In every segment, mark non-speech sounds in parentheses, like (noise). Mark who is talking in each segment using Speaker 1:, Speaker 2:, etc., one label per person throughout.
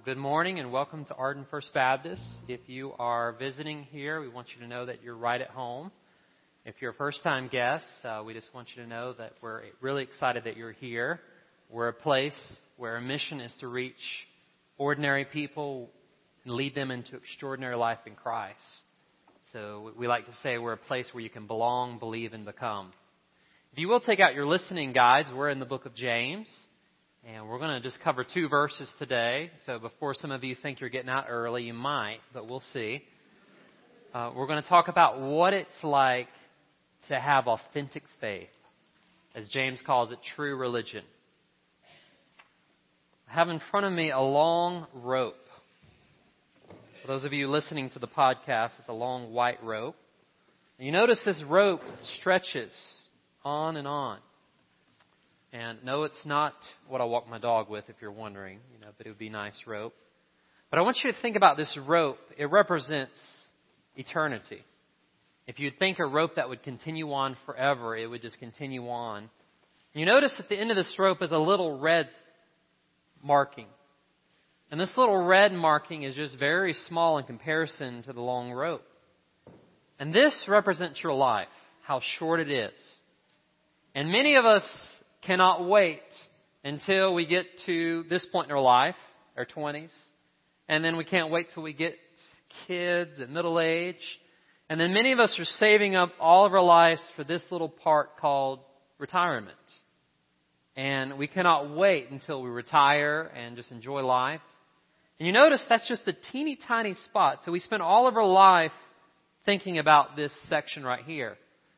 Speaker 1: Well, good morning and welcome to Arden First Baptist. If you are visiting here, we want you to know that you're right at home. If you're a first time guest, uh, we just want you to know that we're really excited that you're here. We're a place where our mission is to reach ordinary people and lead them into extraordinary life in Christ. So we like to say we're a place where you can belong, believe, and become. If you will take out your listening guides, we're in the book of James. And we're going to just cover two verses today. So before some of you think you're getting out early, you might, but we'll see. Uh, we're going to talk about what it's like to have authentic faith, as James calls it, true religion. I have in front of me a long rope. For those of you listening to the podcast, it's a long white rope. And you notice this rope stretches on and on. And no, it's not what I walk my dog with, if you're wondering, you know, but it would be nice rope. But I want you to think about this rope. It represents eternity. If you'd think a rope that would continue on forever, it would just continue on. You notice at the end of this rope is a little red marking. And this little red marking is just very small in comparison to the long rope. And this represents your life, how short it is. And many of us cannot wait until we get to this point in our life, our 20s. And then we can't wait till we get kids at middle age. And then many of us are saving up all of our lives for this little part called retirement. And we cannot wait until we retire and just enjoy life. And you notice that's just a teeny tiny spot. So we spend all of our life thinking about this section right here.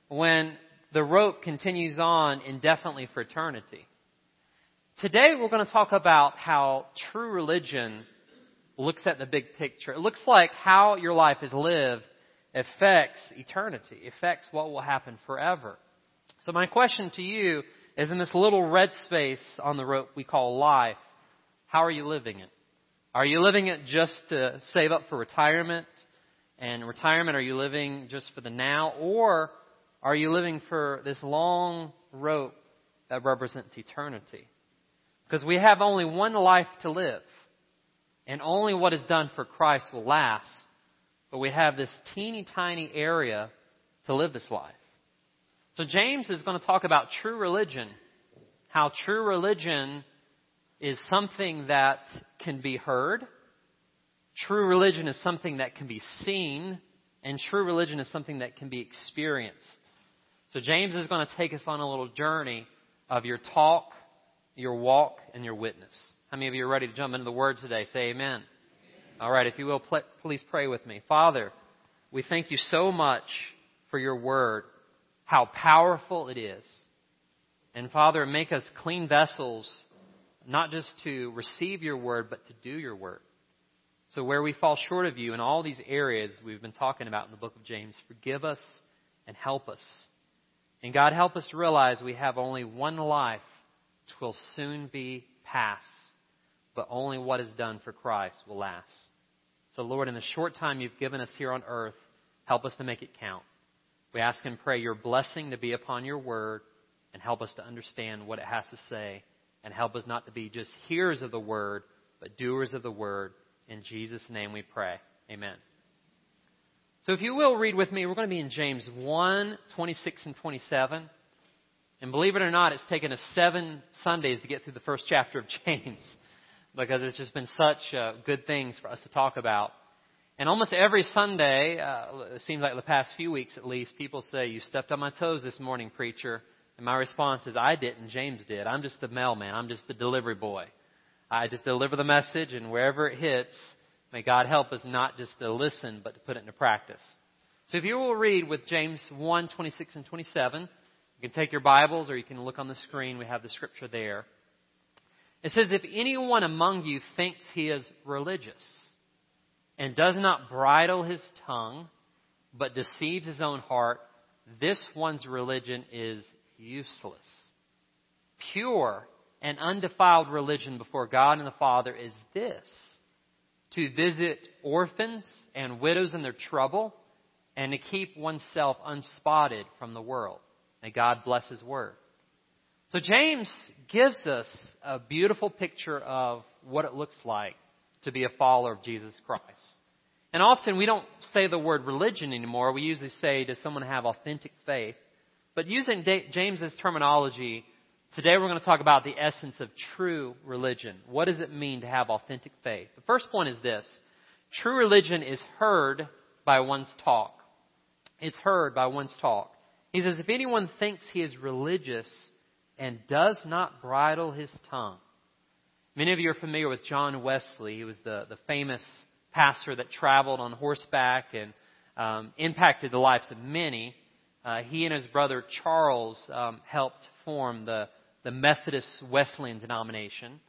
Speaker 1: When the rope continues on indefinitely for eternity. Today we're going to talk about how true religion looks at the big picture. It looks like how your life is lived affects eternity, affects what will happen forever. So my question to you is in this little red space on the rope we call life, how are you living it? Are you living it just to save up for retirement? And retirement, are you living just for the now? Or are you living for this long rope that represents eternity? Because we have only one life to live. And only what is done for Christ will last. But we have this teeny tiny area to live this life. So James is going to talk about true religion. How true religion is something that can be heard. True religion is something that can be seen. And true religion is something that can be experienced. So James is going to take us on a little journey of your talk, your walk, and your witness. How many of you are ready to jump into the Word today? Say amen. amen. All right, if you will, please pray with me. Father, we thank you so much for your Word, how powerful it is. And Father, make us clean vessels, not just to receive your Word, but to do your Word. So where we fall short of you in all these areas we've been talking about in the book of James, forgive us and help us. And God, help us realize we have only one life which will soon be past, but only what is done for Christ will last. So, Lord, in the short time you've given us here on earth, help us to make it count. We ask and pray your blessing to be upon your word and help us to understand what it has to say and help us not to be just hearers of the word, but doers of the word. In Jesus' name we pray. Amen. So if you will read with me, we're going to be in James 1, 26 and 27. And believe it or not, it's taken us seven Sundays to get through the first chapter of (laughs) James because it's just been such uh, good things for us to talk about. And almost every Sunday, uh, it seems like the past few weeks at least, people say, You stepped on my toes this morning, preacher. And my response is, I didn't, James did. I'm just the mailman. I'm just the delivery boy. I just deliver the message, and wherever it hits, May God help us not just to listen, but to put it into practice. So if you will read with James 1, 26 and 27, you can take your Bibles or you can look on the screen. We have the scripture there. It says, If anyone among you thinks he is religious and does not bridle his tongue, but deceives his own heart, this one's religion is useless. Pure and undefiled religion before God and the Father is this to visit orphans and widows in their trouble, and to keep oneself unspotted from the world. May God bless His Word. So James gives us a beautiful picture of what it looks like to be a follower of Jesus Christ. And often we don't say the word religion anymore. We usually say, does someone have authentic faith? But using James's terminology, today we're going to talk about the essence of true religion. What does it mean to have authentic faith? The first point is this. True religion is heard by one's talk. It's heard by one's talk. He says, if anyone thinks he is religious and does not bridle his tongue. Many of you are familiar with John Wesley. He was the, the famous pastor that traveled on horseback and um, impacted the lives of many. Uh, he and his brother Charles um, helped form the, the Methodist Wesleyan denomination.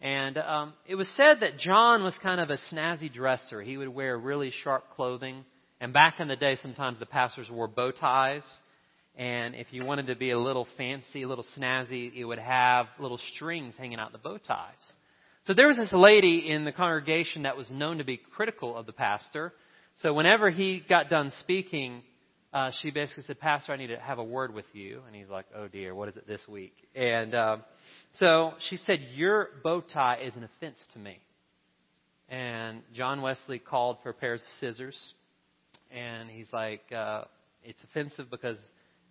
Speaker 1: And um, it was said that John was kind of a snazzy dresser. He would wear really sharp clothing. And back in the day, sometimes the pastors wore bow ties. And if you wanted to be a little fancy, a little snazzy, it would have little strings hanging out the bow ties. So there was this lady in the congregation that was known to be critical of the pastor. So whenever he got done speaking, uh, she basically said, Pastor, I need to have a word with you. And he's like, oh dear, what is it this week? And uh, so she said, Your bow tie is an offense to me. And John Wesley called for a pair of scissors. And he's like, uh, It's offensive because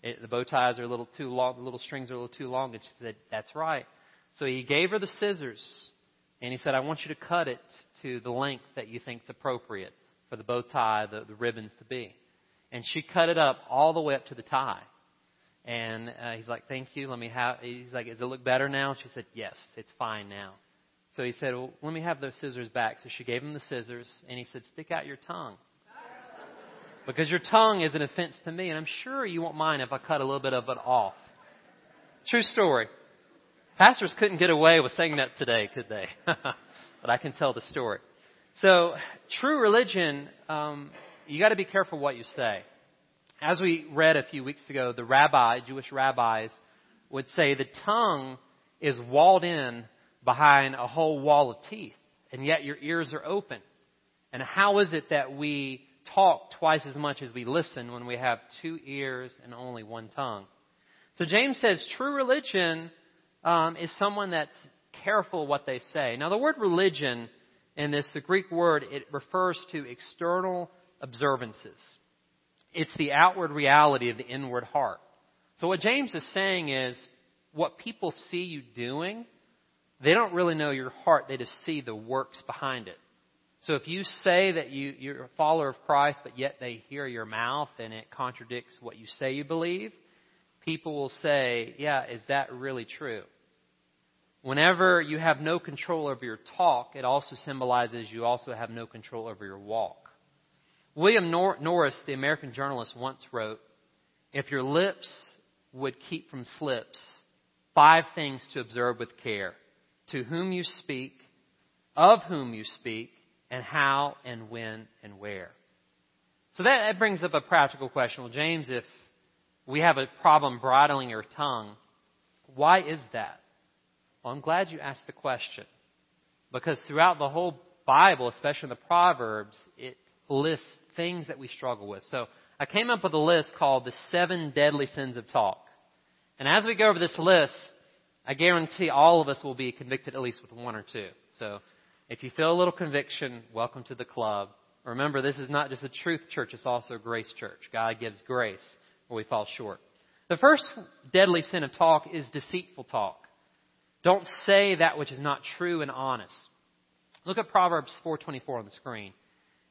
Speaker 1: it, the bow ties are a little too long, the little strings are a little too long. And she said, That's right. So he gave her the scissors and he said, I want you to cut it to the length that you think is appropriate for the bow tie, the, the ribbons to be. And she cut it up all the way up to the tie. And uh, he's like, Thank you. Let me have, he's like, Does it look better now? She said, Yes, it's fine now. So he said, Well, let me have those scissors back. So she gave him the scissors and he said, Stick out your tongue because your tongue is an offense to me, and I'm sure you won't mind if I cut a little bit of it off. True story. Pastors couldn't get away with saying that today, could they? (laughs) but I can tell the story. So, true religion, um, you got to be careful what you say. As we read a few weeks ago, the rabbi, Jewish rabbis, would say the tongue is walled in behind a whole wall of teeth, and yet your ears are open. And how is it that we talk twice as much as we listen when we have two ears and only one tongue. So James says true religion um, is someone that's careful what they say. Now, the word religion in this, the Greek word, it refers to external observances. It's the outward reality of the inward heart. So what James is saying is what people see you doing, they don't really know your heart. They just see the works behind it. So if you say that you, you're a follower of Christ, but yet they hear your mouth and it contradicts what you say you believe, people will say, yeah, is that really true? Whenever you have no control over your talk, it also symbolizes you also have no control over your walk. William Nor- Norris, the American journalist, once wrote, if your lips would keep from slips, five things to observe with care. To whom you speak, of whom you speak, and how and when and where. So that, that brings up a practical question. Well, James, if we have a problem bridling our tongue, why is that? Well, I'm glad you asked the question. Because throughout the whole Bible, especially in the Proverbs, it lists things that we struggle with. So I came up with a list called the seven deadly sins of talk. And as we go over this list, I guarantee all of us will be convicted at least with one or two. So if you feel a little conviction, welcome to the club. Remember, this is not just a truth church, it's also a grace church. God gives grace where we fall short. The first deadly sin of talk is deceitful talk. Don't say that which is not true and honest. Look at Proverbs 4:24 on the screen.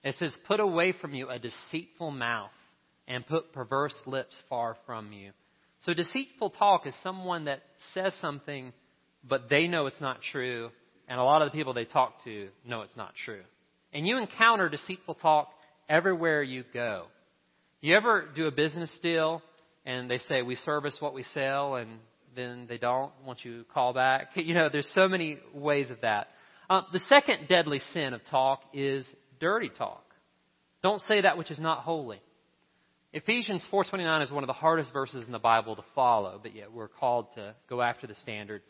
Speaker 1: It says, "Put away from you a deceitful mouth and put perverse lips far from you." So deceitful talk is someone that says something but they know it's not true and a lot of the people they talk to know it's not true. And you encounter deceitful talk everywhere you go. You ever do a business deal and they say, we service what we sell, and then they don't once you call back? (laughs) You know, there's so many ways of that. Uh, the second deadly sin of talk is dirty talk. Don't say that which is not holy. Ephesians 4:29 is one of the hardest verses in the Bible to follow, but yet we're called to go after the standard.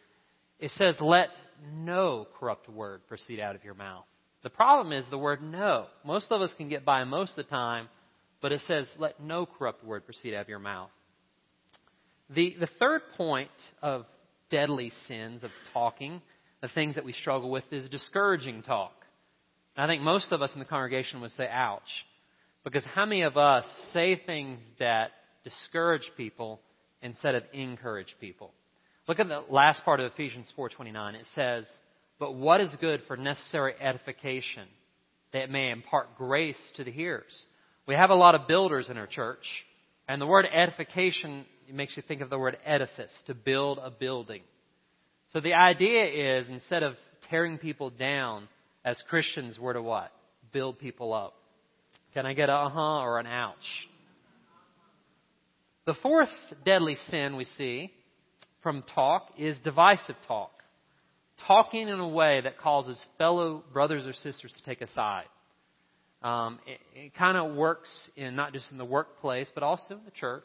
Speaker 1: It says, let no corrupt word proceed out of your mouth. The problem is the word no. Most of us can get by most of the time, but it says, let no corrupt word proceed out of your mouth. The, the third point of deadly sins of talking, the things that we struggle with, is discouraging talk. I think most of us in the congregation would say, ouch. Because how many of us say things that discourage people instead of encourage people? Look at the last part of Ephesians 4:29. It says, "But what is good for necessary edification, that may impart grace to the hearers." We have a lot of builders in our church, and the word edification makes you think of the word edifice, to build a building. So the idea is instead of tearing people down, as Christians, we're to what? Build people up. Can I get a uh huh or an ouch? The fourth deadly sin we see from talk is divisive talk. Talking in a way that causes fellow brothers or sisters to take a side. Um, it, it kind of works in not just in the workplace, but also in the church.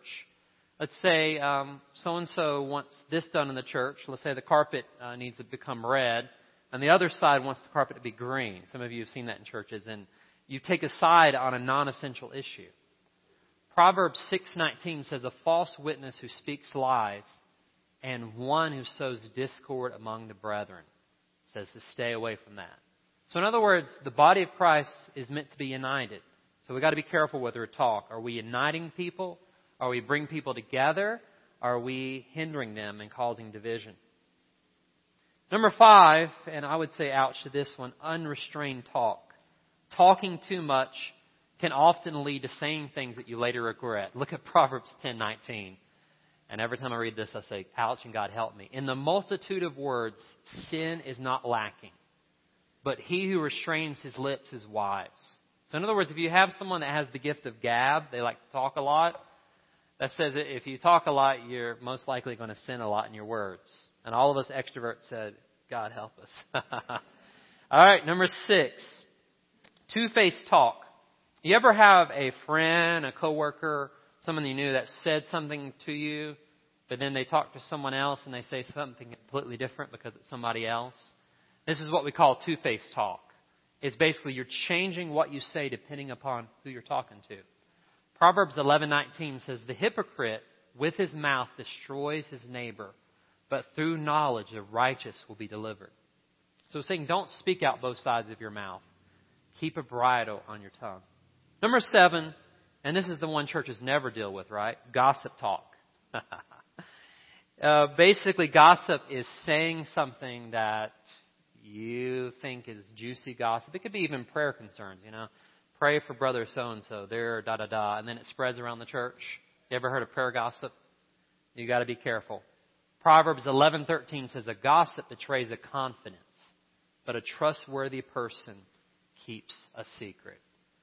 Speaker 1: Let's say so and so wants this done in the church. Let's say the carpet uh, needs to become red, and the other side wants the carpet to be green. Some of you have seen that in churches, and you take a side on a non-essential issue. Proverbs 6:19 says, "A false witness who speaks lies, and one who sows discord among the brethren." Says to stay away from that. So in other words, the body of Christ is meant to be united. So we've got to be careful whether we talk. Are we uniting people? Are we bring people together? Are we hindering them and causing division? Number five, and I would say ouch to this one, unrestrained talk. Talking too much can often lead to saying things that you later regret. Look at Proverbs 10:19. And every time I read this, I say, ouch and God help me. In the multitude of words, sin is not lacking. But he who restrains his lips is wise. So in other words, if you have someone that has the gift of gab, they like to talk a lot, that says that if you talk a lot, you're most likely going to sin a lot in your words. And all of us extroverts said, God help us. (laughs) all right, number six, two-faced talk. You ever have a friend, a coworker, someone you knew that said something to you, but then they talk to someone else and they say something completely different because it's somebody else? This is what we call two-faced talk. It's basically you're changing what you say depending upon who you're talking to. Proverbs 11:19 says, "The hypocrite with his mouth destroys his neighbor, but through knowledge the righteous will be delivered." So saying don't speak out both sides of your mouth. Keep a bridle on your tongue. Number 7, and this is the one churches never deal with, right? Gossip talk. (laughs) uh, basically, gossip is saying something that you think is juicy gossip. It could be even prayer concerns, you know pray for brother so and so, there, da da da, and then it spreads around the church. You ever heard of prayer gossip? You got to be careful. Proverbs 11:13 says, "A gossip betrays a confidence, but a trustworthy person keeps a secret."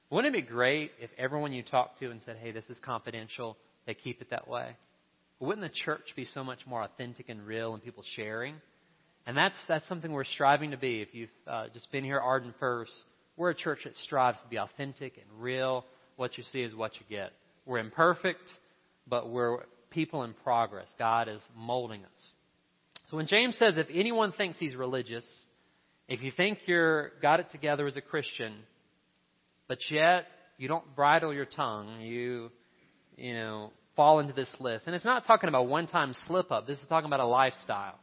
Speaker 1: Wouldn't it be great if everyone you talk to and said, "Hey, this is confidential," they keep it that way? Wouldn't the church be so much more authentic and real and people sharing? And that's that's something we're striving to be. If you've uh, just been here, Arden First, we're a church that strives to be authentic and real. What you see is what you get. We're imperfect, but we're people in progress. God is molding us. So when James says, if anyone thinks he's religious, if you think you're got it together as a Christian, but yet you don't bridle your tongue, you, you know, fall into this list. And it's not talking about one time slip up. This is talking about a lifestyle.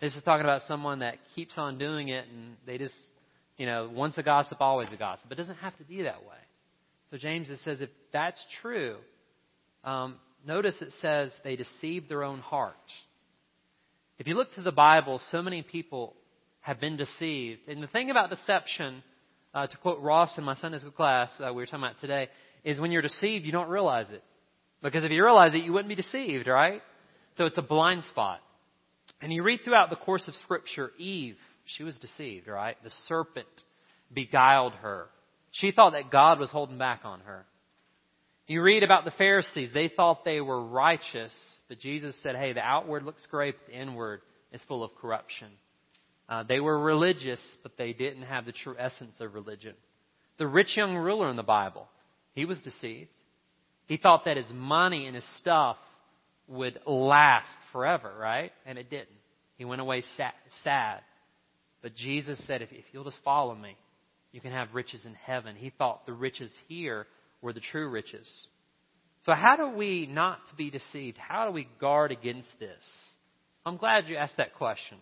Speaker 1: This is talking about someone that keeps on doing it and they just you know, once a gossip, always a gossip. It doesn't have to be that way. So James says if that's true, um, notice it says they deceive their own heart. If you look to the Bible, so many people have been deceived. And the thing about deception, uh, to quote Ross in my Sunday school class uh, we were talking about today, is when you're deceived, you don't realize it. Because if you realize it, you wouldn't be deceived, right? So it's a blind spot. And you read throughout the course of Scripture, Eve she was deceived, right? The serpent beguiled her. She thought that God was holding back on her. You read about the Pharisees. They thought they were righteous, but Jesus said, hey, the outward looks great, but the inward is full of corruption. Uh, they were religious, but they didn't have the true essence of religion. The rich young ruler in the Bible, he was deceived. He thought that his money and his stuff would last forever, right? And it didn't. He went away sad. But Jesus said, if, if you'll just follow me, you can have riches in heaven. He thought the riches here were the true riches. So how do we not be deceived? How do we guard against this? I'm glad you asked that question.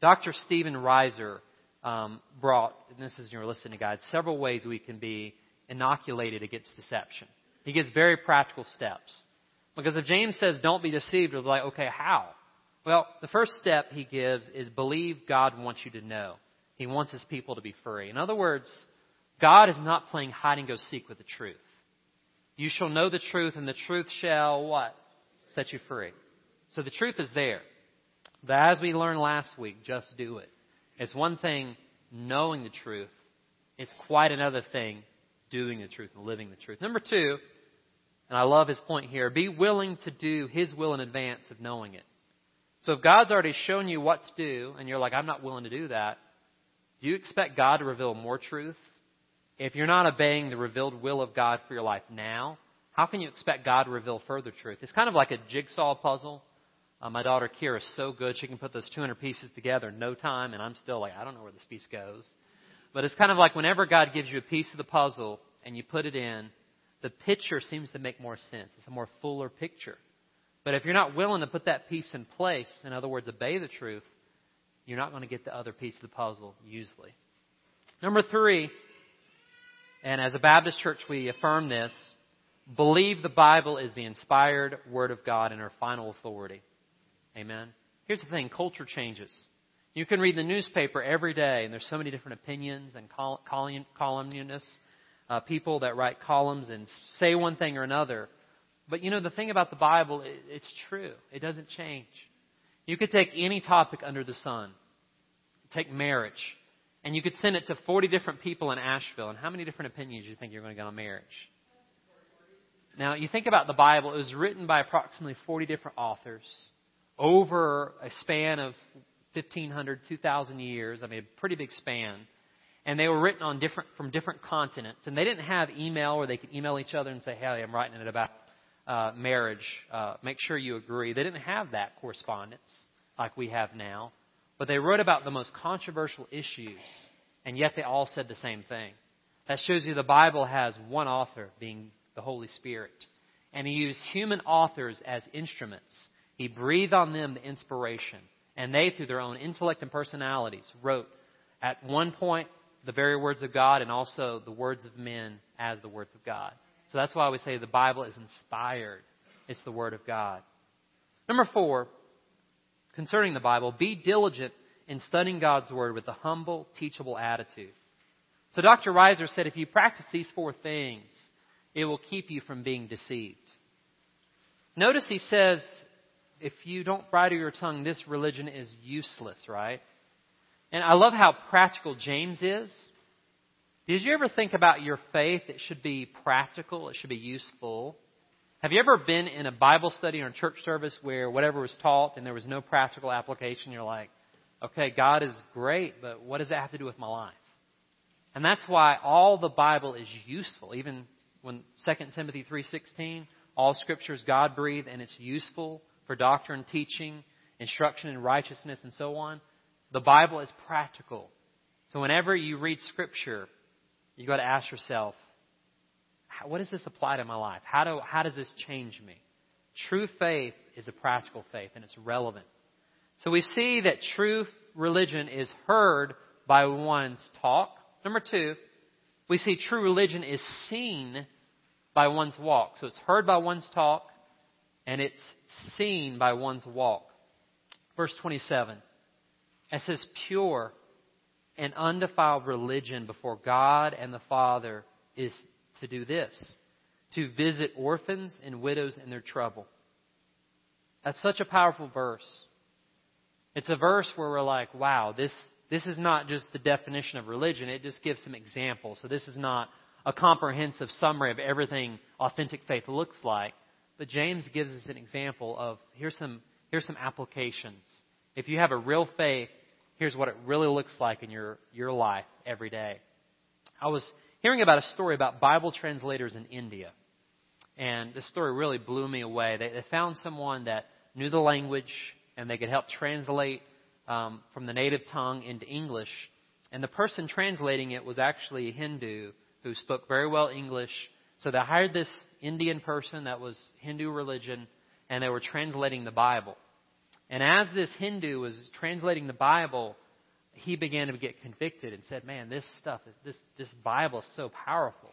Speaker 1: Dr. Stephen Reiser um, brought, and this is in your listening guide, several ways we can be inoculated against deception. He gives very practical steps. Because if James says don't be deceived, we're like, okay, how? Well, the first step he gives is believe God wants you to know. He wants his people to be free. In other words, God is not playing hide and go seek with the truth. You shall know the truth, and the truth shall what? Set you free. So the truth is there. But as we learned last week, just do it. It's one thing knowing the truth. It's quite another thing doing the truth and living the truth. Number two, and I love his point here, be willing to do his will in advance of knowing it. So if God's already shown you what to do, and you're like, I'm not willing to do that, do you expect God to reveal more truth? If you're not obeying the revealed will of God for your life now, how can you expect God to reveal further truth? It's kind of like a jigsaw puzzle. Uh, my daughter Kira is so good; she can put those 200 pieces together in no time, and I'm still like, I don't know where this piece goes. But it's kind of like whenever God gives you a piece of the puzzle and you put it in, the picture seems to make more sense. It's a more fuller picture. But if you're not willing to put that piece in place, in other words, obey the truth, you're not going to get the other piece of the puzzle usually. Number three, and as a Baptist church we affirm this, believe the Bible is the inspired Word of God and our final authority. Amen. Here's the thing culture changes. You can read the newspaper every day, and there's so many different opinions and columnists, uh, people that write columns and say one thing or another. But you know, the thing about the Bible, it, it's true. It doesn't change. You could take any topic under the sun, take marriage, and you could send it to 40 different people in Asheville. And how many different opinions do you think you're going to get on marriage? Now, you think about the Bible, it was written by approximately 40 different authors over a span of 1,500, 2,000 years. I mean, a pretty big span. And they were written on different, from different continents. And they didn't have email where they could email each other and say, hey, I'm writing it about uh, marriage. Uh, make sure you agree. They didn't have that correspondence like we have now. But they wrote about the most controversial issues, and yet they all said the same thing. That shows you the Bible has one author, being the Holy Spirit. And he used human authors as instruments. He breathed on them the inspiration. And they, through their own intellect and personalities, wrote at one point the very words of God and also the words of men as the words of God. So that's why we say the Bible is inspired. It's the Word of God. Number four, concerning the Bible, be diligent in studying God's Word with a humble, teachable attitude. So Dr. Reiser said if you practice these four things, it will keep you from being deceived. Notice he says, if you don't bridle your tongue, this religion is useless, right? And I love how practical James is. Did you ever think about your faith? It should be practical, it should be useful. Have you ever been in a Bible study or a church service where whatever was taught and there was no practical application? You're like, okay, God is great, but what does that have to do with my life? And that's why all the Bible is useful. Even when 2 Timothy 3:16, all scripture is God-breathed and it's useful for doctrine, teaching, instruction in righteousness and so on. The Bible is practical. So whenever you read scripture, you got to ask yourself, what does this apply to my life? How, do, how does this change me? True faith is a practical faith and it's relevant. So we see that true religion is heard by one's talk. Number two, we see true religion is seen by one's walk. So it's heard by one's talk and it's seen by one's walk. Verse 27. It says, pure and undefiled religion before God and the Father is to do this to visit orphans and widows in their trouble. That's such a powerful verse. It's a verse where we're like, wow, this, this is not just the definition of religion, it just gives some examples. So this is not a comprehensive summary of everything authentic faith looks like. But James gives us an example of here's some, here's some applications. If you have a real faith, here's what it really looks like in your, your life every day. I was hearing about a story about Bible translators in India. And this story really blew me away. They, they found someone that knew the language and they could help translate um, from the native tongue into English. And the person translating it was actually a Hindu who spoke very well English. So they hired this Indian person that was Hindu religion and they were translating the Bible. And as this Hindu was translating the Bible, he began to get convicted and said, Man, this stuff, this, this Bible is so powerful.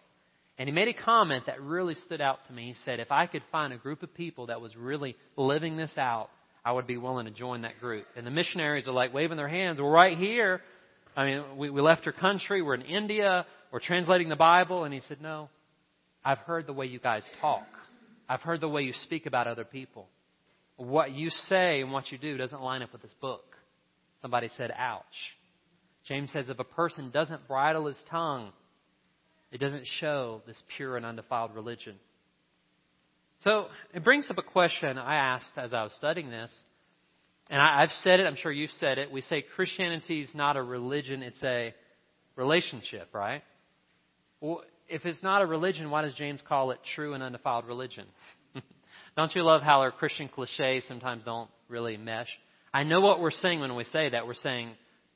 Speaker 1: And he made a comment that really stood out to me. He said, If I could find a group of people that was really living this out, I would be willing to join that group. And the missionaries are like waving their hands. We're right here. I mean, we, we left our country. We're in India. We're translating the Bible. And he said, No, I've heard the way you guys talk. I've heard the way you speak about other people. What you say and what you do doesn't line up with this book. Somebody said, ouch. James says if a person doesn't bridle his tongue, it doesn't show this pure and undefiled religion. So it brings up a question I asked as I was studying this. And I, have said it, I'm sure you've said it. We say Christianity is not a religion, it's a relationship, right? Well, if it's not a religion, why does James call it true and undefiled religion? (laughs) don't you love how our Christian cliches sometimes don't really mesh? I know what we're saying when we say that. We're saying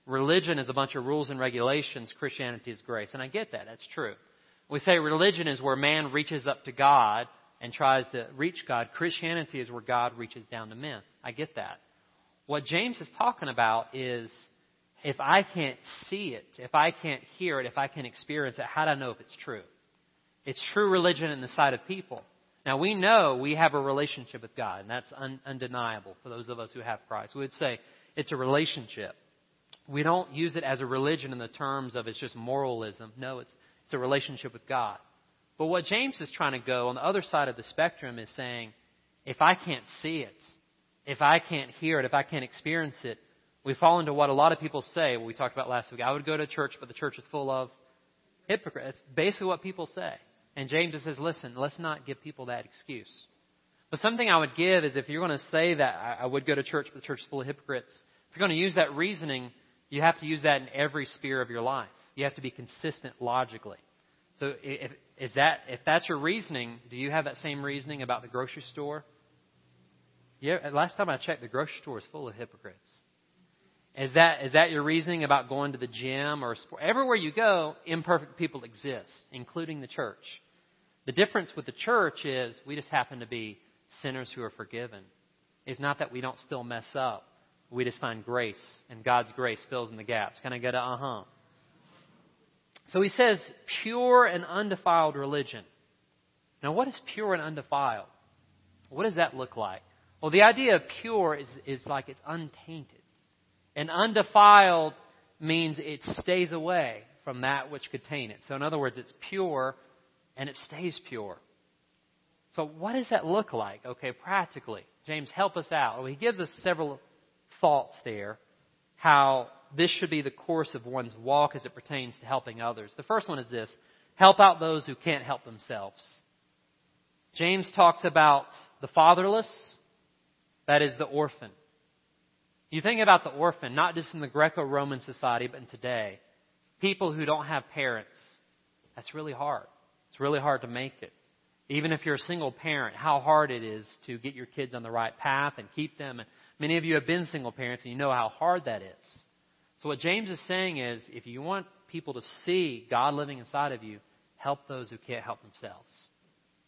Speaker 1: religion is a bunch of rules and regulations, Christianity is grace. And I get that, that's true. We say religion is where man reaches up to God and tries to reach God. Christianity is where God reaches down to men. I get that. What James is talking about is if I can't see it, if I can't hear it, if I can't experience it, how do I know if it's true? It's true religion in the sight of people. Now, we know we have a relationship with God, and that's un- undeniable for those of us who have Christ. We would say it's a relationship. We don't use it as a religion in the terms of it's just moralism. No, it's, it's a relationship with God. But what James is trying to go on the other side of the spectrum is saying, if I can't see it, if I can't hear it, if I can't experience it, we fall into what a lot of people say. What we talked about last week. I would go to church, but the church is full of hypocrites. It's basically what people say. And James says, listen, let's not give people that excuse. But something I would give is if you're going to say that I would go to church, but the church is full of hypocrites, if you're going to use that reasoning, you have to use that in every sphere of your life. You have to be consistent logically. So if, is that, if that's your reasoning, do you have that same reasoning about the grocery store? Yeah, last time I checked, the grocery store is full of hypocrites. Is that, is that your reasoning about going to the gym or sport? Everywhere you go, imperfect people exist, including the church. The difference with the church is we just happen to be sinners who are forgiven. It's not that we don't still mess up. We just find grace, and God's grace fills in the gaps. Kind of go to uh huh. So he says, pure and undefiled religion. Now, what is pure and undefiled? What does that look like? Well, the idea of pure is, is like it's untainted. And undefiled means it stays away from that which could taint it. So, in other words, it's pure and it stays pure. So, what does that look like? Okay, practically. James, help us out. Well, he gives us several thoughts there how this should be the course of one's walk as it pertains to helping others. The first one is this help out those who can't help themselves. James talks about the fatherless, that is, the orphan. You think about the orphan, not just in the Greco Roman society, but in today. People who don't have parents. That's really hard. It's really hard to make it. Even if you're a single parent, how hard it is to get your kids on the right path and keep them. Many of you have been single parents and you know how hard that is. So what James is saying is, if you want people to see God living inside of you, help those who can't help themselves.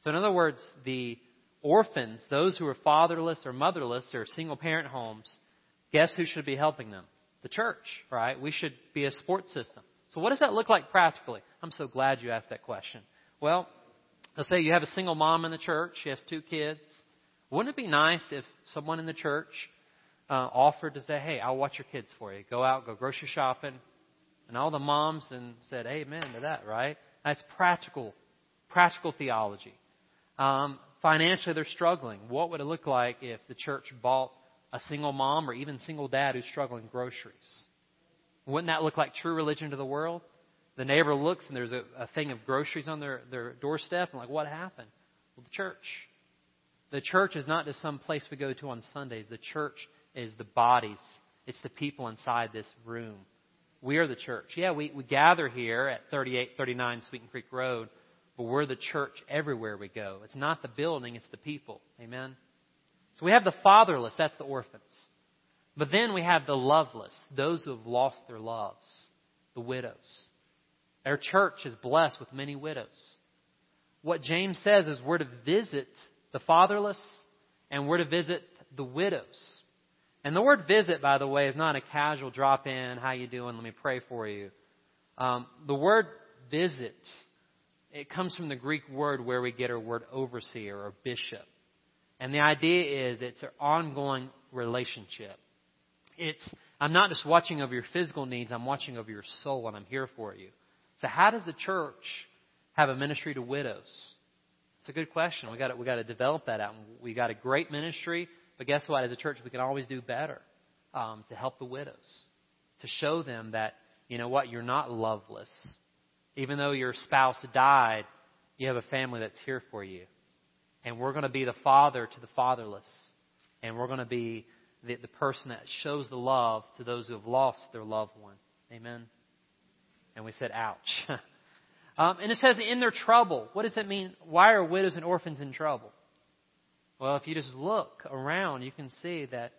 Speaker 1: So in other words, the orphans, those who are fatherless or motherless or single parent homes, guess who should be helping them? The church, right? We should be a support system. So what does that look like practically? I'm so glad you asked that question. Well, let's say you have a single mom in the church. She has two kids. Wouldn't it be nice if someone in the church uh, offered to say, "Hey, I'll watch your kids for you. Go out, go grocery shopping," and all the moms then said, "Amen to that." Right? That's practical, practical theology. Um, financially, they're struggling. What would it look like if the church bought a single mom or even single dad who's struggling groceries? Wouldn't that look like true religion to the world? The neighbor looks and there's a, a thing of groceries on their, their doorstep and like, what happened? Well, the church. The church is not just some place we go to on Sundays. The church is the bodies. It's the people inside this room. We are the church. Yeah, we, we gather here at 3839 Sweeten Creek Road, but we're the church everywhere we go. It's not the building, it's the people. Amen? So we have the fatherless, that's the orphans. But then we have the loveless, those who have lost their loves, the widows. Our church is blessed with many widows. What James says is we're to visit the fatherless and we're to visit the widows. And the word visit, by the way, is not a casual drop in, how you doing, let me pray for you. Um, the word visit, it comes from the Greek word where we get our word overseer or bishop. And the idea is it's an ongoing relationship. It's, I'm not just watching over your physical needs, I'm watching over your soul and I'm here for you. So how does the church have a ministry to widows? It's a good question. We got to, we got to develop that out. We got a great ministry, but guess what? As a church, we can always do better um, to help the widows, to show them that you know what, you're not loveless. Even though your spouse died, you have a family that's here for you, and we're going to be the father to the fatherless, and we're going to be the, the person that shows the love to those who have lost their loved one. Amen. And we said, ouch. (laughs) Um, and it says in their trouble. What does that mean? Why are widows and orphans in trouble? Well, if you just look around, you can see that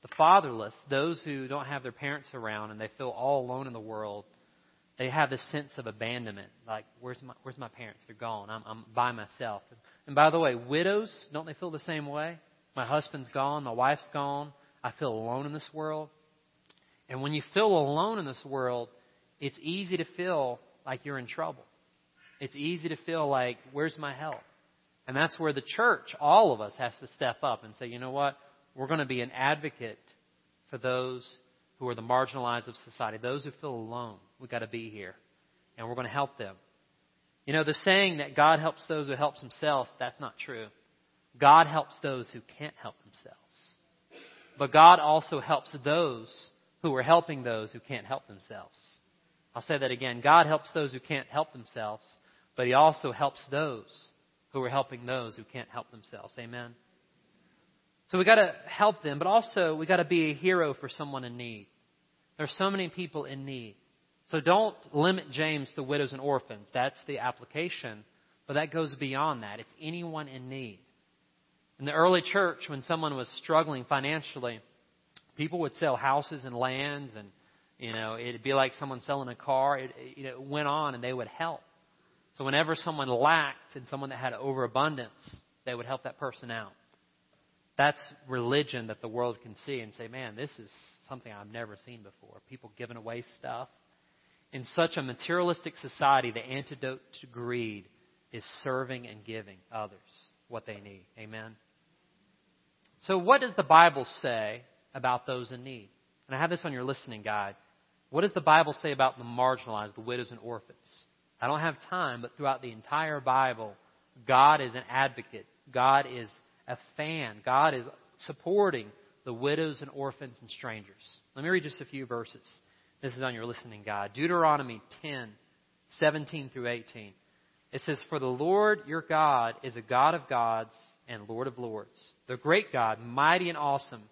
Speaker 1: the fatherless, those who don't have their parents around and they feel all alone in the world, they have this sense of abandonment. Like, where's my, where's my parents? They're gone. I'm, I'm by myself. And by the way, widows, don't they feel the same way? My husband's gone. My wife's gone. I feel alone in this world. And when you feel alone in this world, it's easy to feel like you're in trouble. It's easy to feel like, where's my help? And that's where the church, all of us, has to step up and say, you know what? We're going to be an advocate for those who are the marginalized of society, those who feel alone. We've got to be here. And we're going to help them. You know, the saying that God helps those who help themselves, that's not true. God helps those who can't help themselves. But God also helps those who are helping those who can't help themselves. I'll say that again. God helps those who can't help themselves, but he also helps those who are helping those who can't help themselves. Amen. So we got to help them, but also we got to be a hero for someone in need. There are so many people in need. So don't limit James to widows and orphans. That's the application, but that goes beyond that. It's anyone in need. In the early church, when someone was struggling financially, people would sell houses and lands, and you know it'd be like someone selling a car. It, it, it went on, and they would help. So whenever someone lacked and someone that had overabundance, they would help that person out. That's religion that the world can see and say, man, this is something I've never seen before. People giving away stuff. In such a materialistic society, the antidote to greed is serving and giving others what they need. Amen. So, what does the Bible say about those in need? And I have this on your listening guide. What does the Bible say about the marginalized, the widows and orphans? I don't have time, but throughout the entire Bible, God is an advocate. God is a fan. God is supporting the widows and orphans and strangers. Let me read just a few verses. This is on your listening guide. Deuteronomy 10, 17 through 18. It says, For the Lord your God is a God of gods and Lord of lords, the great God, mighty and awesome.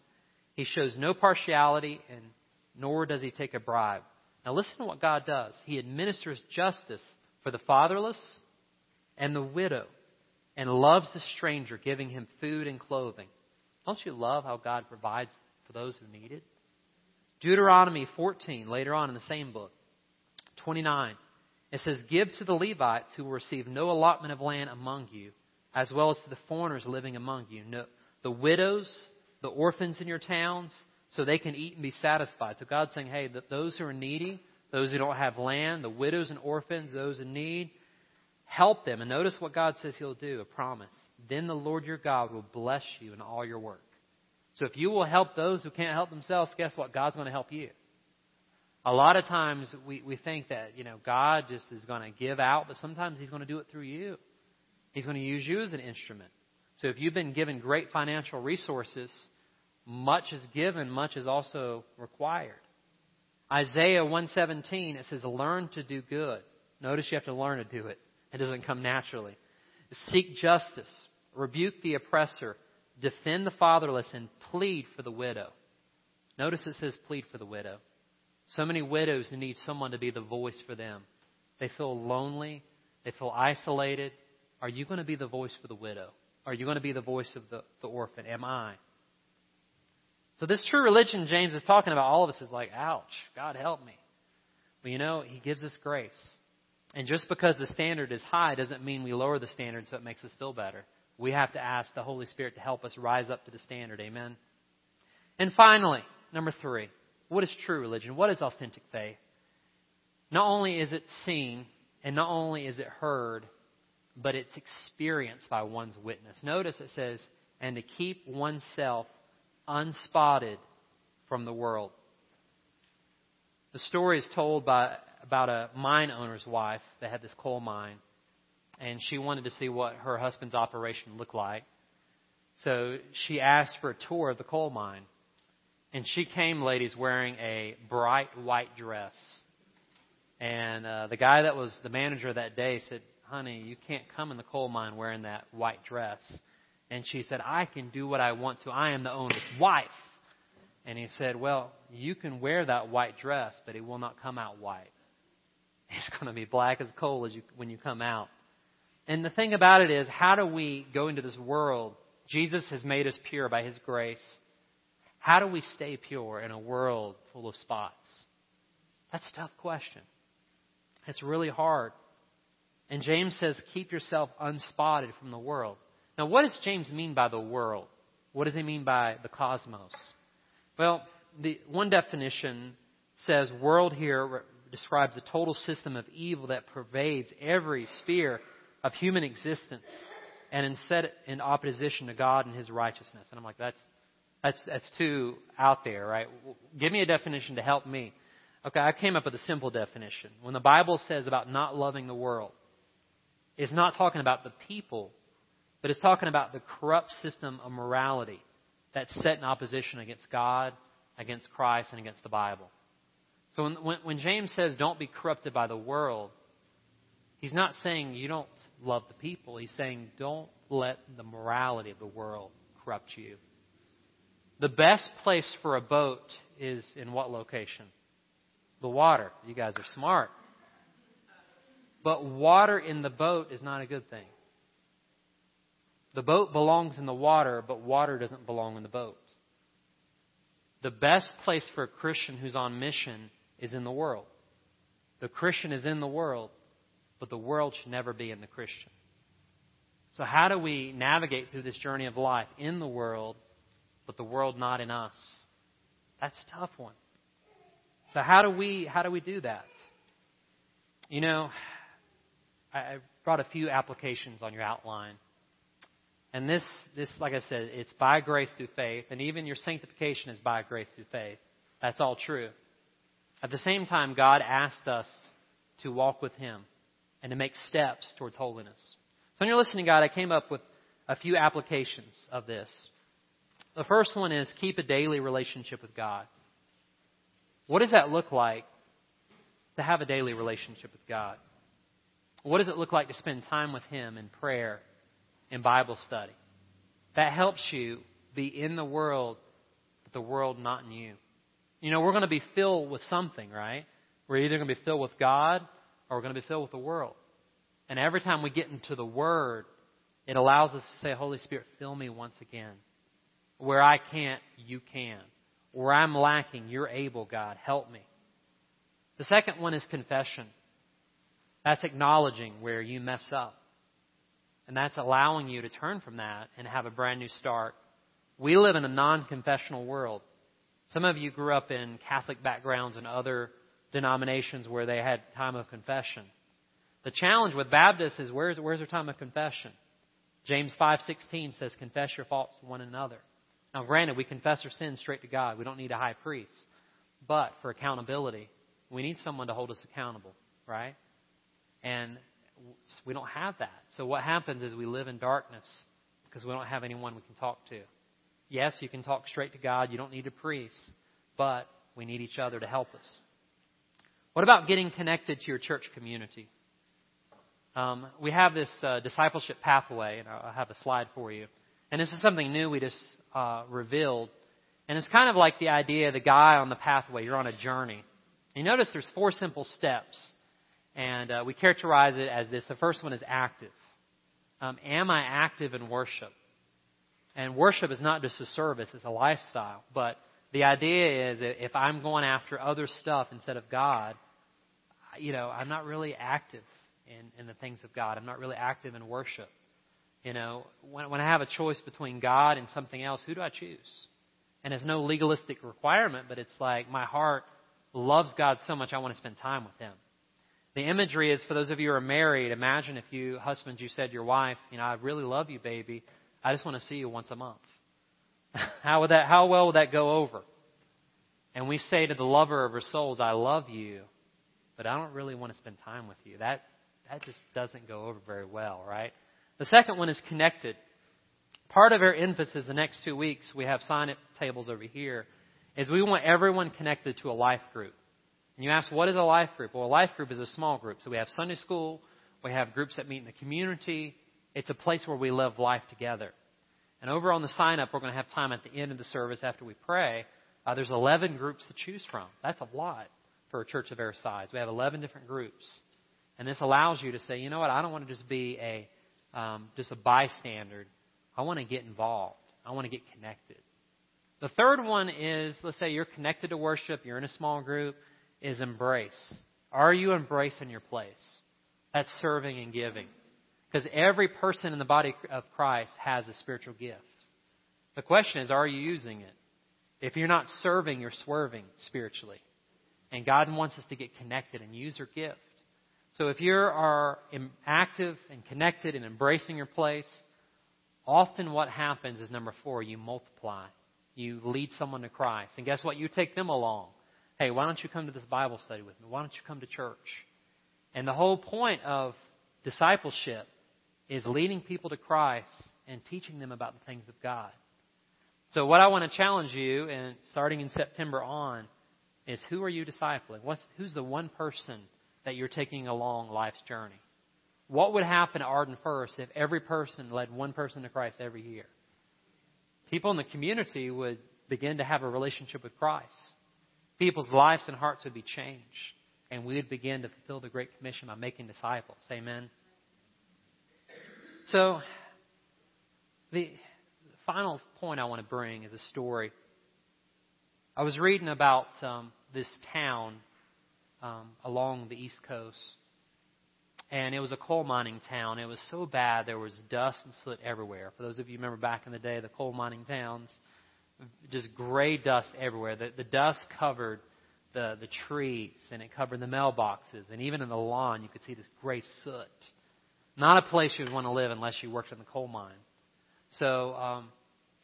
Speaker 1: He shows no partiality, and nor does he take a bribe. Now listen to what God does. He administers justice for the fatherless and the widow and loves the stranger, giving him food and clothing. Don't you love how God provides for those who need it? Deuteronomy 14, later on in the same book, 29, it says, Give to the Levites who will receive no allotment of land among you, as well as to the foreigners living among you, no, the widows, the orphans in your towns, so they can eat and be satisfied. So God's saying, hey, those who are needy, those who don't have land, the widows and orphans, those in need. Help them. And notice what God says He'll do, a promise. Then the Lord your God will bless you in all your work. So if you will help those who can't help themselves, guess what? God's going to help you. A lot of times we, we think that, you know, God just is going to give out, but sometimes He's going to do it through you. He's going to use you as an instrument. So if you've been given great financial resources, much is given, much is also required. Isaiah 117, it says, learn to do good. Notice you have to learn to do it. It doesn't come naturally. Seek justice. Rebuke the oppressor. Defend the fatherless and plead for the widow. Notice it says plead for the widow. So many widows need someone to be the voice for them. They feel lonely. They feel isolated. Are you going to be the voice for the widow? Are you going to be the voice of the, the orphan? Am I? So this true religion James is talking about, all of us is like, ouch, God help me. But you know, He gives us grace. And just because the standard is high doesn't mean we lower the standard so it makes us feel better. We have to ask the Holy Spirit to help us rise up to the standard. Amen. And finally, number three, what is true religion? What is authentic faith? Not only is it seen, and not only is it heard, but it's experienced by one's witness. Notice it says, and to keep oneself unspotted from the world. The story is told by about a mine owner's wife that had this coal mine, and she wanted to see what her husband's operation looked like. So she asked for a tour of the coal mine. And she came, ladies, wearing a bright white dress. And uh, the guy that was the manager that day said, Honey, you can't come in the coal mine wearing that white dress. And she said, I can do what I want to. I am the owner's wife. And he said, Well, you can wear that white dress, but it will not come out white. (laughs) It's going to be black as coal as you, when you come out. And the thing about it is, how do we go into this world? Jesus has made us pure by His grace. How do we stay pure in a world full of spots? That's a tough question. It's really hard. And James says, keep yourself unspotted from the world. Now, what does James mean by the world? What does he mean by the cosmos? Well, the one definition says world here describes a total system of evil that pervades every sphere of human existence and instead in opposition to God and his righteousness. And I'm like, that's that's that's too out there, right? Give me a definition to help me. Okay, I came up with a simple definition. When the Bible says about not loving the world, it's not talking about the people, but it's talking about the corrupt system of morality that's set in opposition against God, against Christ, and against the Bible. So when, when, when James says don't be corrupted by the world, he's not saying you don't love the people. He's saying don't let the morality of the world corrupt you. The best place for a boat is in what location? The water. You guys are smart. But water in the boat is not a good thing. The boat belongs in the water, but water doesn't belong in the boat. The best place for a Christian who's on mission is in the world. The Christian is in the world, but the world should never be in the Christian. So, how do we navigate through this journey of life in the world, but the world not in us? That's a tough one. So, how do we how do we do that? You know, I brought a few applications on your outline. And this, this, like I said, it's by grace through faith, and even your sanctification is by grace through faith. That's all true. At the same time, God asked us to walk with Him and to make steps towards holiness. So, in your listening guide, I came up with a few applications of this. The first one is keep a daily relationship with God. What does that look like to have a daily relationship with God? What does it look like to spend time with Him in prayer, in Bible study? That helps you be in the world, but the world not in you. You know, we're going to be filled with something, right? We're either going to be filled with God or we're going to be filled with the world. And every time we get into the Word, it allows us to say, Holy Spirit, fill me once again. Where I can't, you can. Where I'm lacking, you're able, God. Help me. The second one is confession. That's acknowledging where you mess up. And that's allowing you to turn from that and have a brand new start. We live in a non confessional world. Some of you grew up in Catholic backgrounds and other denominations where they had time of confession. The challenge with Baptists is where's, where's their time of confession? James 5:16 says, "Confess your faults to one another." Now, granted, we confess our sins straight to God. We don't need a high priest, but for accountability, we need someone to hold us accountable, right? And we don't have that. So what happens is we live in darkness because we don't have anyone we can talk to. Yes, you can talk straight to God. You don't need a priest, but we need each other to help us. What about getting connected to your church community? Um, we have this uh, discipleship pathway, and I'll have a slide for you. And this is something new we just uh, revealed. And it's kind of like the idea of the guy on the pathway. You're on a journey. You notice there's four simple steps. And uh, we characterize it as this. The first one is active. Um, am I active in worship? And worship is not just a service, it's a lifestyle. But the idea is if I'm going after other stuff instead of God, you know, I'm not really active in, in the things of God. I'm not really active in worship. You know, when, when I have a choice between God and something else, who do I choose? And it's no legalistic requirement, but it's like my heart loves God so much I want to spend time with Him. The imagery is for those of you who are married, imagine if you, husbands, you said to your wife, you know, I really love you, baby. I just want to see you once a month. (laughs) how would that, how well would that go over? And we say to the lover of our souls, I love you, but I don't really want to spend time with you. That, that just doesn't go over very well, right? The second one is connected. Part of our emphasis the next two weeks, we have sign up tables over here, is we want everyone connected to a life group. And you ask, what is a life group? Well, a life group is a small group. So we have Sunday school, we have groups that meet in the community. It's a place where we live life together. And over on the sign up, we're going to have time at the end of the service after we pray. Uh, there's 11 groups to choose from. That's a lot for a church of our size. We have 11 different groups. And this allows you to say, you know what, I don't want to just be a um, just a bystander. I want to get involved. I want to get connected. The third one is, let's say you're connected to worship, you're in a small group, is embrace. Are you embracing your place? That's serving and giving. Because every person in the body of Christ has a spiritual gift. The question is, are you using it? If you're not serving, you're swerving spiritually. And God wants us to get connected and use our gift. So if you are active and connected and embracing your place, often what happens is number four, you multiply. You lead someone to Christ. And guess what? You take them along hey, why don't you come to this Bible study with me? Why don't you come to church? And the whole point of discipleship is leading people to Christ and teaching them about the things of God. So what I want to challenge you, and starting in September on, is who are you discipling? What's, who's the one person that you're taking along life's journey? What would happen at Arden First if every person led one person to Christ every year? People in the community would begin to have a relationship with Christ people's lives and hearts would be changed. And we would begin to fulfill the Great Commission by making disciples. Amen. So, the final point I want to bring is a story. I was reading about um, this town um, along the East Coast, and it was a coal mining town. It was so bad there was dust and soot everywhere. For those of you remember back in the day, the coal mining towns, just gray dust everywhere. The, the dust covered the, the trees and it covered the mailboxes. And even in the lawn, you could see this gray soot. Not a place you'd want to live unless you worked in the coal mine. So um,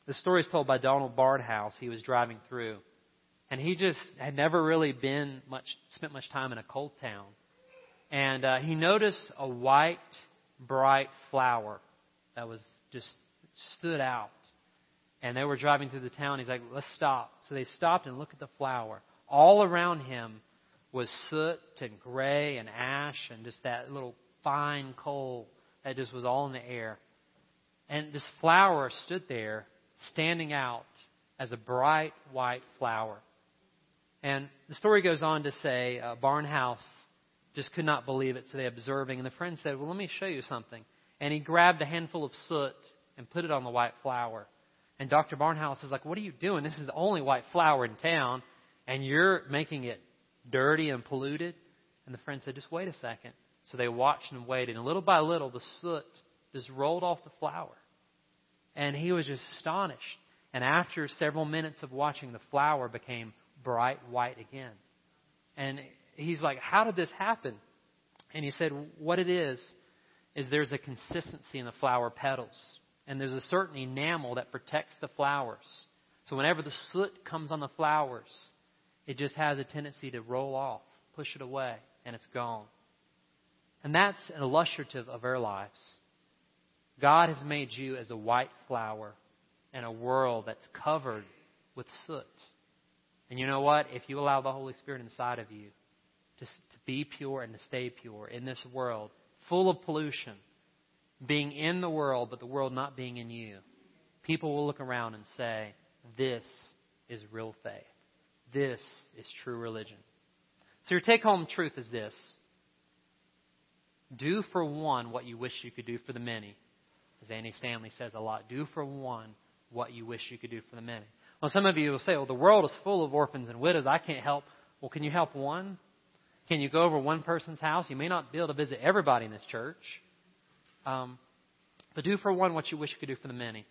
Speaker 1: the story is told by Donald Barnhouse. He was driving through. And he just had never really been much, spent much time in a coal town. And uh, he noticed a white, bright flower that was just stood out and they were driving through the town. He's like, let's stop. So they stopped and looked at the flower. All around him was soot and gray and ash and just that little fine coal that just was all in the air. And this flower stood there, standing out as a bright white flower. And the story goes on to say uh, Barnhouse just could not believe it, so they observing. And the friend said, Well, let me show you something. And he grabbed a handful of soot and put it on the white flower. And Dr. Barnhouse is like, What are you doing? This is the only white flower in town, and you're making it dirty and polluted. And the friend said, Just wait a second. So they watched and waited, and little by little, the soot just rolled off the flower. And he was just astonished. And after several minutes of watching, the flower became bright white again. And he's like, How did this happen? And he said, What it is, is there's a consistency in the flower petals and there's a certain enamel that protects the flowers. So whenever the soot comes on the flowers, it just has a tendency to roll off, push it away, and it's gone. And that's an illustrative of our lives. God has made you as a white flower in a world that's covered with soot. And you know what? If you allow the Holy Spirit inside of you to, to be pure and to stay pure in this world full of pollution, being in the world, but the world not being in you, people will look around and say, This is real faith. This is true religion. So, your take home truth is this Do for one what you wish you could do for the many. As Andy Stanley says a lot, do for one what you wish you could do for the many. Well, some of you will say, well, the world is full of orphans and widows. I can't help. Well, can you help one? Can you go over one person's house? You may not be able to visit everybody in this church. Um, but do for one what you wish you could do for the many.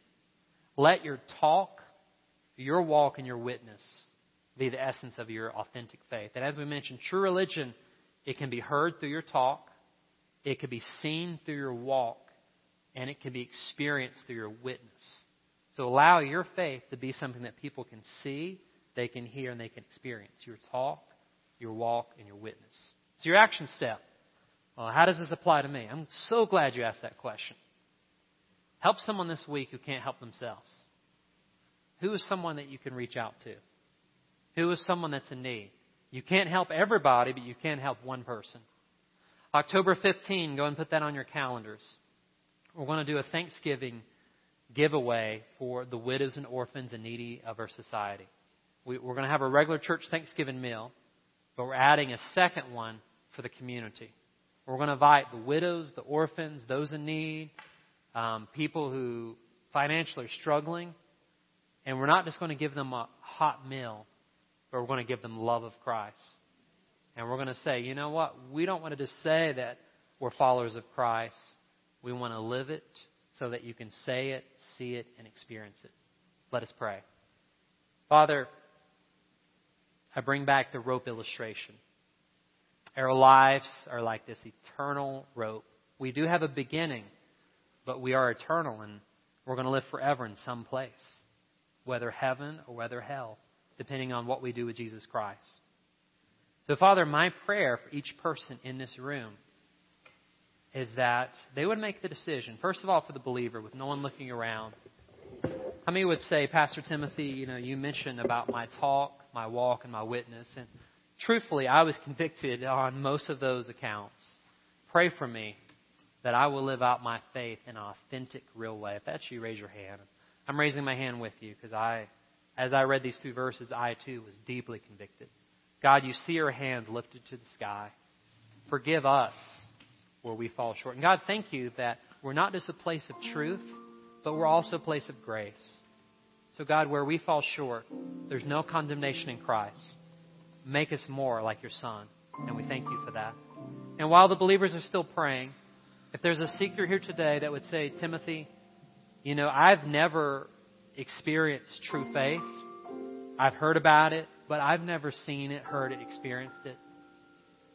Speaker 1: Let your talk your walk and your witness be the essence of your authentic faith. And as we mentioned, true religion, it can be heard through your talk, it can be seen through your walk, and it can be experienced through your witness. So allow your faith to be something that people can see, they can hear, and they can experience. Your talk, your walk, and your witness. So your action step. Well, how does this apply to me? I'm so glad you asked that question. Help someone this week who can't help themselves. Who is someone that you can reach out to? Who is someone that's in need? You can't help everybody, but you can help one person. October 15, go and put that on your calendars. We're going to do a Thanksgiving giveaway for the widows and orphans and needy of our society. We, are going to have a regular church Thanksgiving meal, but we're adding a second one for the community. We're going to invite the widows, the orphans, those in need, um, people who financially are struggling, and we're not just going to give them a hot meal, but we're going to give them love of Christ. And we're going to say, you know what? We don't want to just say that we're followers of Christ. We want to live it so that you can say it, see it, and experience it. Let us pray. Father, I bring back the rope illustration. Our lives are like this eternal rope. We do have a beginning, but we are eternal and we're going to live forever in some place, whether heaven or whether hell, depending on what we do with Jesus Christ. So, Father, my prayer for each person in this room is that they would make the decision, first of all, for the believer, with no one looking around. How many would say, Pastor Timothy, you know, you mentioned about my talk, my walk, and my witness, and truthfully, I was convicted on most of those accounts. Pray for me that I will live out my faith in an authentic, real way. If that's you, raise your hand. I'm raising my hand with you because I, as I read these two verses, I too was deeply convicted. God, you see our hands lifted to the sky. Forgive us where we fall short. And God, thank you that we're not just a place of truth, but we're also a place of grace. So, God, where we fall short, there's no condemnation in Christ. Make us more like your Son. And we thank you for that. And while the believers are still praying, if there's a seeker here today that would say, Timothy, you know, I've never experienced true faith. I've heard about it, but I've never seen it, heard it, experienced it.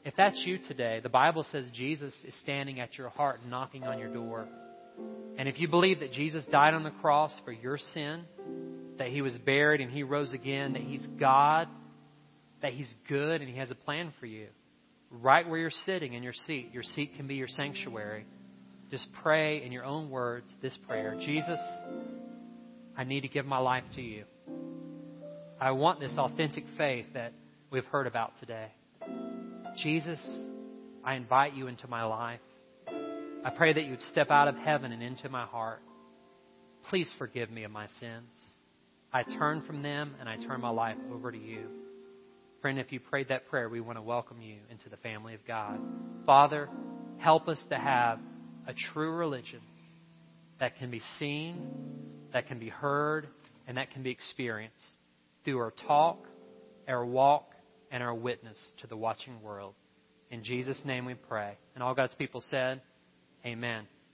Speaker 1: If that's you today, the Bible says Jesus is standing at your heart, knocking on your door. And if you believe that Jesus died on the cross for your sin, that he was buried and he rose again, that he's God, that he's good and he has a plan for you, right where you're sitting in your seat. Your seat can be your sanctuary. Just pray in your own words this prayer Jesus, I need to give my life to you. I want this authentic faith that we've heard about today. Jesus, I invite you into my life. I pray that you would step out of heaven and into my heart. Please forgive me of my sins. I turn from them and I turn my life over to you. Friend, if you prayed that prayer, we want to welcome you into the family of God. Father, help us to have a true religion that can be seen, that can be heard, and that can be experienced through our talk, our walk, and our witness to the watching world. In Jesus' name we pray. And all God's people said, Amen.